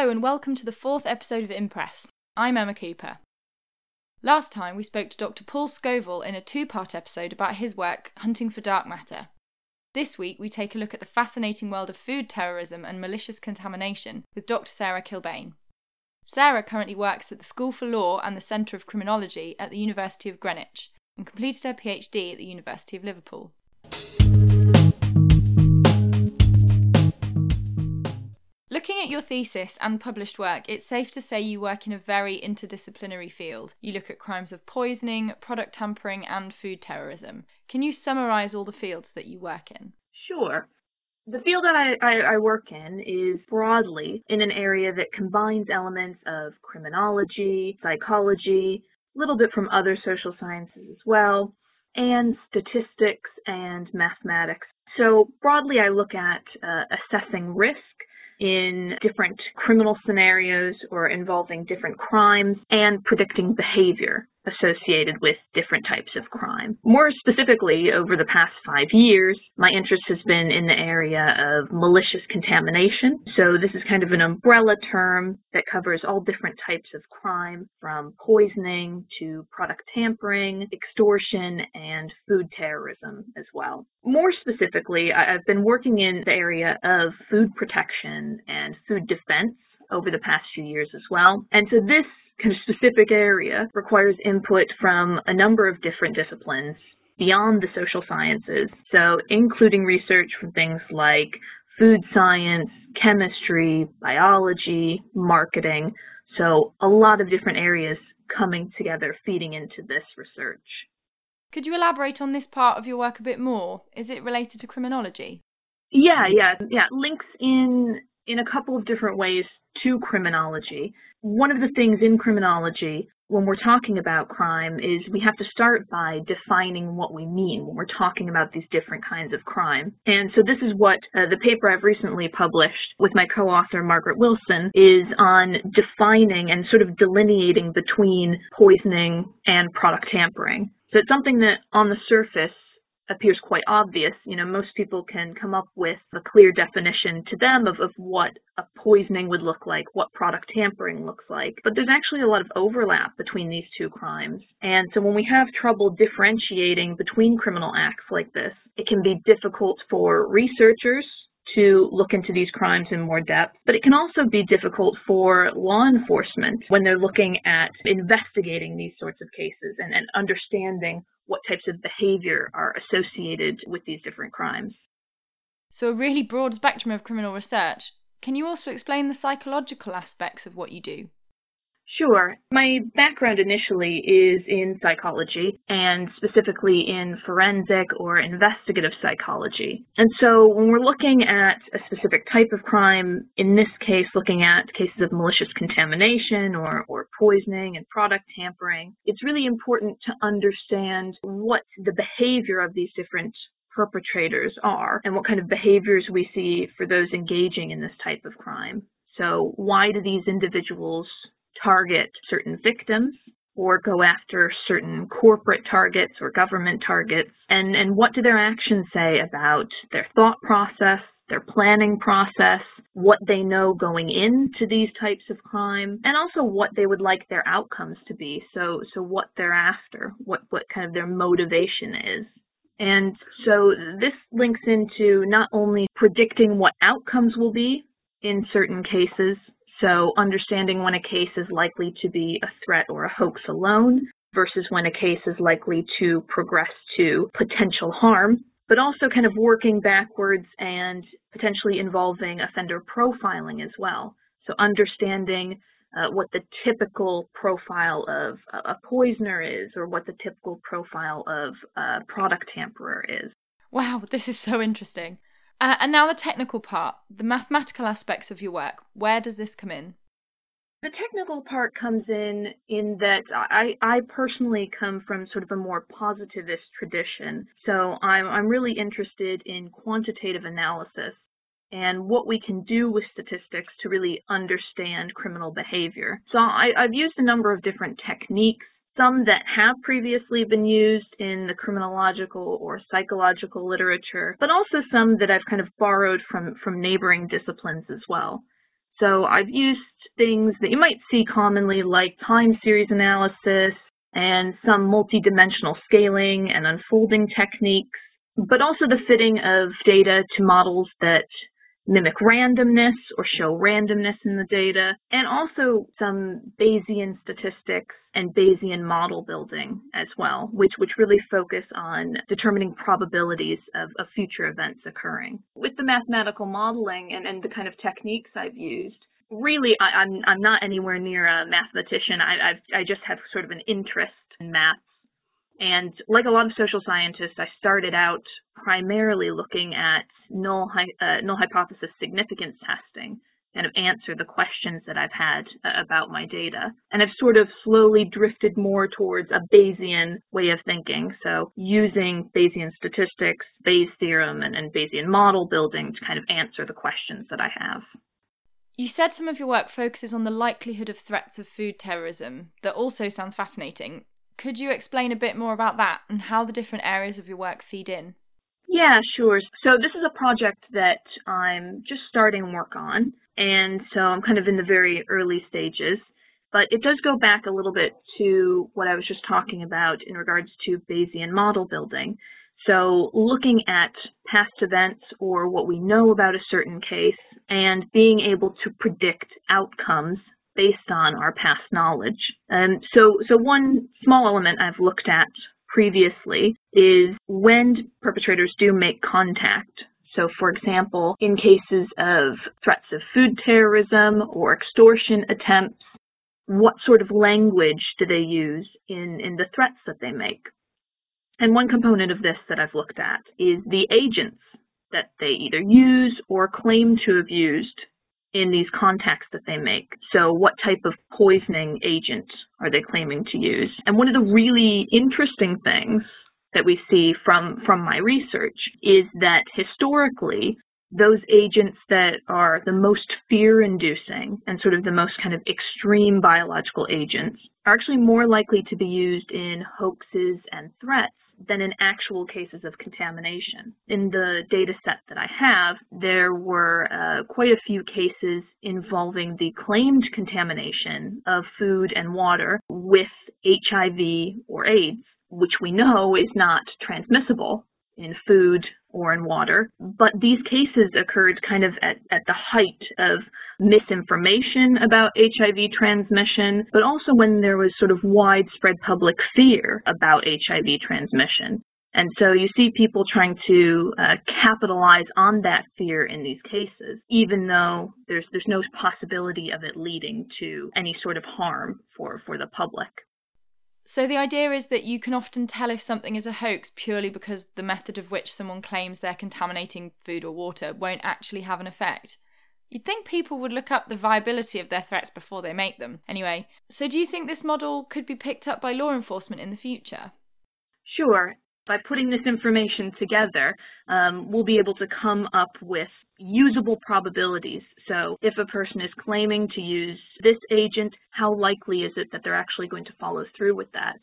Hello, and welcome to the fourth episode of Impress. I'm Emma Cooper. Last time we spoke to Dr. Paul Scovell in a two part episode about his work hunting for dark matter. This week we take a look at the fascinating world of food terrorism and malicious contamination with Dr. Sarah Kilbane. Sarah currently works at the School for Law and the Centre of Criminology at the University of Greenwich and completed her PhD at the University of Liverpool. Looking at your thesis and published work, it's safe to say you work in a very interdisciplinary field. You look at crimes of poisoning, product tampering, and food terrorism. Can you summarise all the fields that you work in? Sure. The field that I, I, I, work in is broadly in an area that combines elements of criminology, psychology, a little bit from other social sciences as well, and statistics and mathematics. So broadly, I look at uh, assessing risk in different criminal scenarios or involving different crimes and predicting behavior associated with different types of crime. More specifically, over the past five years, my interest has been in the area of malicious contamination. So this is kind of an umbrella term that covers all different types of crime from poisoning to product tampering, extortion, and food terrorism as well. More specifically, I've been working in the area of food protection and food defense over the past few years as well. And so this kind of specific area requires input from a number of different disciplines beyond the social sciences. So including research from things like food science, chemistry, biology, marketing. So a lot of different areas coming together, feeding into this research. Could you elaborate on this part of your work a bit more? Is it related to criminology? Yeah, yeah, yeah. Links in in a couple of different ways to criminology. One of the things in criminology when we're talking about crime is we have to start by defining what we mean when we're talking about these different kinds of crime. And so this is what uh, the paper I've recently published with my co-author Margaret Wilson is on defining and sort of delineating between poisoning and product tampering. So it's something that on the surface appears quite obvious. You know, most people can come up with a clear definition to them of, of what a poisoning would look like, what product tampering looks like. But there's actually a lot of overlap between these two crimes. And so when we have trouble differentiating between criminal acts like this, it can be difficult for researchers to look into these crimes in more depth, but it can also be difficult for law enforcement when they're looking at investigating these sorts of cases and, and understanding what types of behavior are associated with these different crimes. So, a really broad spectrum of criminal research. Can you also explain the psychological aspects of what you do? Sure. My background initially is in psychology and specifically in forensic or investigative psychology. And so when we're looking at a specific type of crime, in this case looking at cases of malicious contamination or, or poisoning and product tampering, it's really important to understand what the behavior of these different perpetrators are and what kind of behaviors we see for those engaging in this type of crime. So why do these individuals target certain victims or go after certain corporate targets or government targets? And, and what do their actions say about their thought process, their planning process, what they know going into these types of crime, and also what they would like their outcomes to be. So, so what they're after, what, what kind of their motivation is. And so this links into not only predicting what outcomes will be in certain cases, so understanding when a case is likely to be a threat or a hoax alone versus when a case is likely to progress to potential harm, but also kind of working backwards and potentially involving offender profiling as well. So understanding uh, what the typical profile of a poisoner is or what the typical profile of a product tamperer is. Wow, this is so interesting. Uh, and now the technical part, the mathematical aspects of your work. Where does this come in? The technical part comes in in that I, I personally come from sort of a more positivist tradition. So I'm, I'm really interested in quantitative analysis and what we can do with statistics to really understand criminal behavior. So I, I've used a number of different techniques some that have previously been used in the criminological or psychological literature, but also some that I've kind of borrowed from, from neighboring disciplines as well. So I've used things that you might see commonly like time series analysis and some multidimensional scaling and unfolding techniques, but also the fitting of data to models that mimic randomness or show randomness in the data, and also some Bayesian statistics and Bayesian model building as well, which, which really focus on determining probabilities of, of future events occurring. With the mathematical modeling and, and the kind of techniques I've used, really I, am I'm, I'm not anywhere near a mathematician. I, I've, I just have sort of an interest in math and like a lot of social scientists, I started out primarily looking at null, uh, null hypothesis significance testing, kind of answer the questions that I've had uh, about my data. And I've sort of slowly drifted more towards a Bayesian way of thinking. So using Bayesian statistics, Bayes theorem, and, and Bayesian model building to kind of answer the questions that I have. You said some of your work focuses on the likelihood of threats of food terrorism. That also sounds fascinating. Could you explain a bit more about that and how the different areas of your work feed in? Yeah, sure. So this is a project that I'm just starting work on, and so I'm kind of in the very early stages. But it does go back a little bit to what I was just talking about in regards to Bayesian model building. So looking at past events or what we know about a certain case and being able to predict outcomes based on our past knowledge. Um, so, so one small element I've looked at previously is when perpetrators do make contact. So, for example, in cases of threats of food terrorism or extortion attempts, what sort of language do they use in, in the threats that they make? And one component of this that I've looked at is the agents that they either use or claim to have used in these contacts that they make. So what type of poisoning agent are they claiming to use? And one of the really interesting things that we see from, from my research is that historically, those agents that are the most fear inducing and sort of the most kind of extreme biological agents are actually more likely to be used in hoaxes and threats than in actual cases of contamination. In the data set that I have, there were uh, quite a few cases involving the claimed contamination of food and water with HIV or AIDS, which we know is not transmissible in food or in water. But these cases occurred kind of at, at the height of misinformation about HIV transmission, but also when there was sort of widespread public fear about HIV transmission. And so you see people trying to uh, capitalize on that fear in these cases, even though there's there's no possibility of it leading to any sort of harm for, for the public. So the idea is that you can often tell if something is a hoax purely because the method of which someone claims they're contaminating food or water won't actually have an effect. You'd think people would look up the viability of their threats before they make them. Anyway, so do you think this model could be picked up by law enforcement in the future? Sure. By putting this information together, um, we'll be able to come up with usable probabilities. So if a person is claiming to use this agent, how likely is it that they're actually going to follow through with that?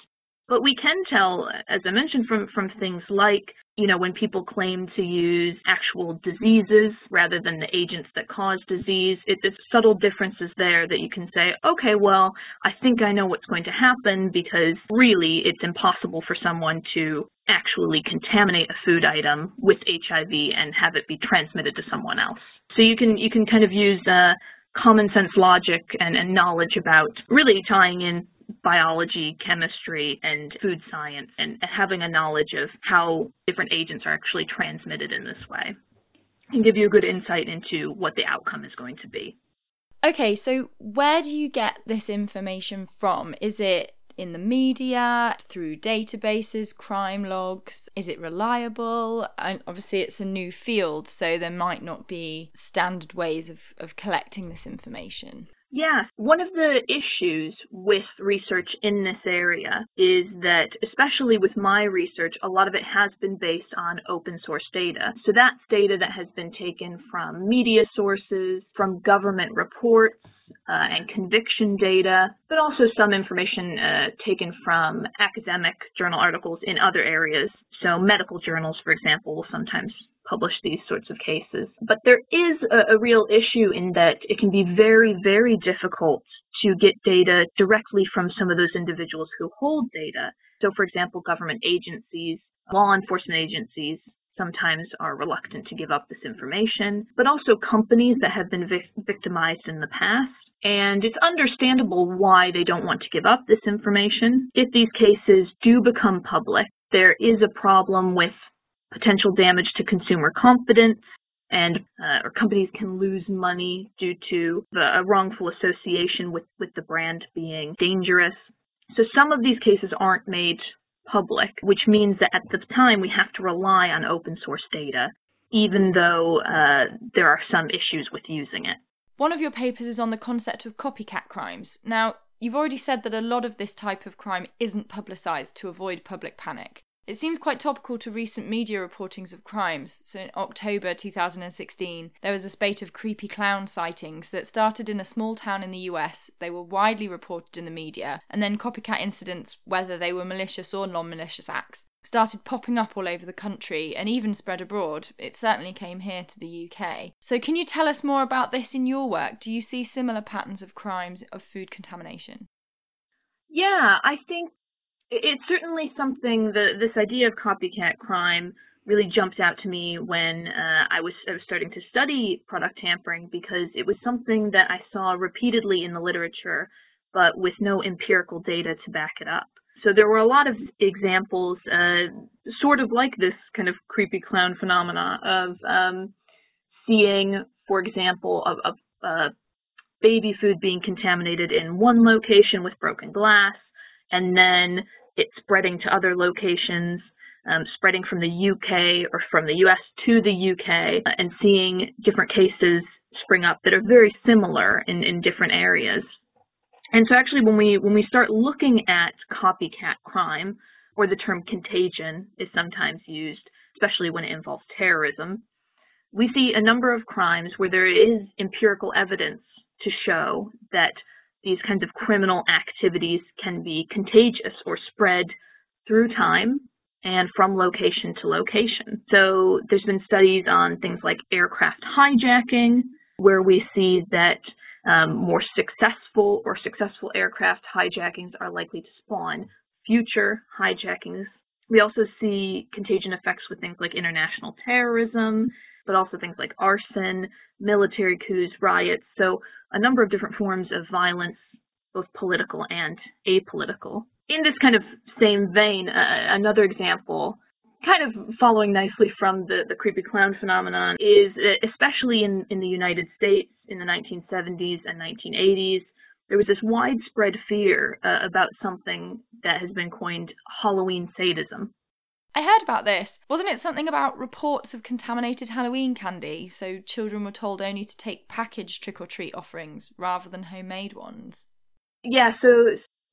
But we can tell, as I mentioned, from, from things like, you know, when people claim to use actual diseases rather than the agents that cause disease, it, it's subtle differences there that you can say, okay, well, I think I know what's going to happen because really it's impossible for someone to actually contaminate a food item with HIV and have it be transmitted to someone else. So you can you can kind of use uh, common sense logic and, and knowledge about really tying in biology, chemistry, and food science, and having a knowledge of how different agents are actually transmitted in this way can give you a good insight into what the outcome is going to be. Okay, so where do you get this information from? Is it in the media, through databases, crime logs? Is it reliable? And obviously, it's a new field, so there might not be standard ways of, of collecting this information. Yeah, one of the issues with research in this area is that, especially with my research, a lot of it has been based on open source data. So that's data that has been taken from media sources, from government reports, uh, and conviction data, but also some information uh, taken from academic journal articles in other areas. So medical journals, for example, will sometimes publish these sorts of cases. But there is a, a real issue in that it can be very, very difficult to get data directly from some of those individuals who hold data. So, for example, government agencies, law enforcement agencies, sometimes are reluctant to give up this information, but also companies that have been vic- victimized in the past and it's understandable why they don't want to give up this information. If these cases do become public, there is a problem with potential damage to consumer confidence, and uh, or companies can lose money due to the, a wrongful association with, with the brand being dangerous. So some of these cases aren't made public, which means that at the time we have to rely on open source data, even though uh, there are some issues with using it. One of your papers is on the concept of copycat crimes. Now, you've already said that a lot of this type of crime isn't publicised to avoid public panic. It seems quite topical to recent media reportings of crimes. So, in October 2016, there was a spate of creepy clown sightings that started in a small town in the US. They were widely reported in the media, and then copycat incidents, whether they were malicious or non malicious acts, started popping up all over the country and even spread abroad. It certainly came here to the UK. So, can you tell us more about this in your work? Do you see similar patterns of crimes of food contamination? Yeah, I think it's certainly something that this idea of copycat crime really jumped out to me when uh, I was I was starting to study product tampering because it was something that I saw repeatedly in the literature, but with no empirical data to back it up. So there were a lot of examples, uh, sort of like this kind of creepy clown phenomena of um, seeing, for example, of, of uh, baby food being contaminated in one location with broken glass, and then it spreading to other locations, um, spreading from the UK or from the US to the UK, and seeing different cases spring up that are very similar in, in different areas. And so actually when we when we start looking at copycat crime, or the term contagion is sometimes used, especially when it involves terrorism, we see a number of crimes where there is empirical evidence to show that these kinds of criminal activities can be contagious or spread through time and from location to location. So there's been studies on things like aircraft hijacking, where we see that um, more successful or successful aircraft hijackings are likely to spawn future hijackings. We also see contagion effects with things like international terrorism, but also things like arson, military coups, riots. So a number of different forms of violence, both political and apolitical. In this kind of same vein, uh, another example kind of following nicely from the, the creepy clown phenomenon is uh, especially in, in the United States in the 1970s and 1980s, there was this widespread fear uh, about something that has been coined Halloween sadism. I heard about this. Wasn't it something about reports of contaminated Halloween candy? So children were told only to take packaged trick or treat offerings rather than homemade ones? Yeah, so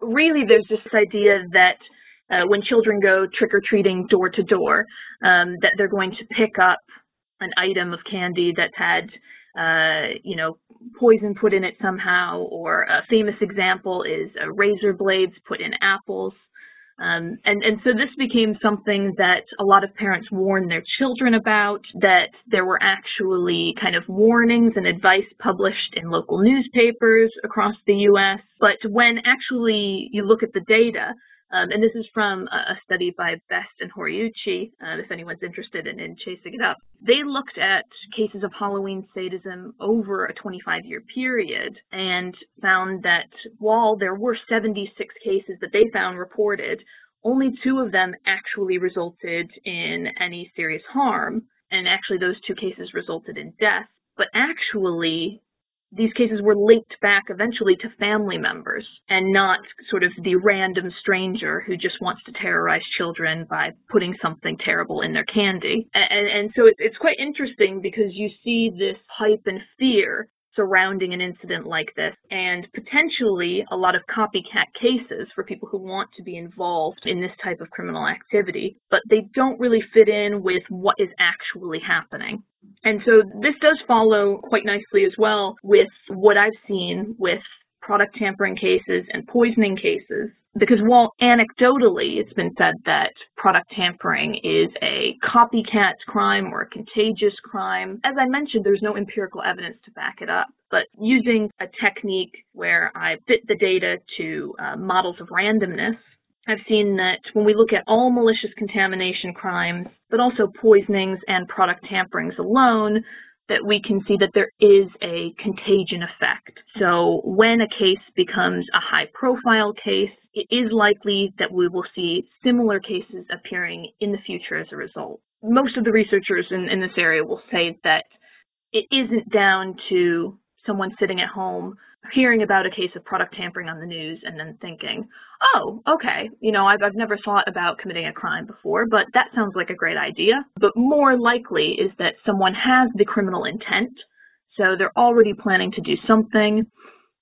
really there's this idea that uh, when children go trick or treating door to door, um, that they're going to pick up an item of candy that's had, uh, you know, poison put in it somehow. Or a famous example is uh, razor blades put in apples. Um, and, and so this became something that a lot of parents warned their children about, that there were actually kind of warnings and advice published in local newspapers across the U.S. But when actually you look at the data, um, and this is from a study by Best and Horiuchi, uh, if anyone's interested in, in, chasing it up. They looked at cases of Halloween sadism over a 25 year period and found that while there were 76 cases that they found reported, only two of them actually resulted in any serious harm. And actually, those two cases resulted in death. But actually, these cases were linked back eventually to family members and not sort of the random stranger who just wants to terrorize children by putting something terrible in their candy. And, and so it, it's quite interesting because you see this hype and fear surrounding an incident like this and potentially a lot of copycat cases for people who want to be involved in this type of criminal activity, but they don't really fit in with what is actually happening. And so this does follow quite nicely as well with what I've seen with product tampering cases and poisoning cases. Because while anecdotally it's been said that product tampering is a copycat crime or a contagious crime, as I mentioned, there's no empirical evidence to back it up. But using a technique where I fit the data to uh, models of randomness, I've seen that when we look at all malicious contamination crimes, but also poisonings and product tamperings alone, that we can see that there is a contagion effect. So when a case becomes a high profile case, it is likely that we will see similar cases appearing in the future as a result. Most of the researchers in, in this area will say that it isn't down to someone sitting at home hearing about a case of product tampering on the news and then thinking, oh, okay, you know, I've, I've never thought about committing a crime before, but that sounds like a great idea. But more likely is that someone has the criminal intent, so they're already planning to do something.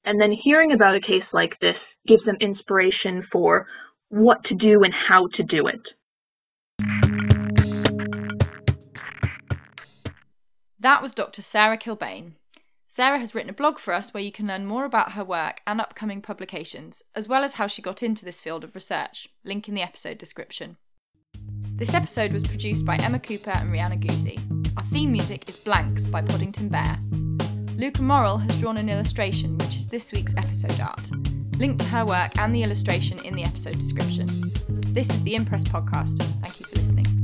And then hearing about a case like this gives them inspiration for what to do and how to do it. That was Dr. Sarah Kilbane. Sarah has written a blog for us where you can learn more about her work and upcoming publications, as well as how she got into this field of research. Link in the episode description. This episode was produced by Emma Cooper and Rhianna Goozee. Our theme music is Blanks by Podington Bear. Luka Morrell has drawn an illustration, which is this week's episode art. Link to her work and the illustration in the episode description. This is the Impress podcast. Thank you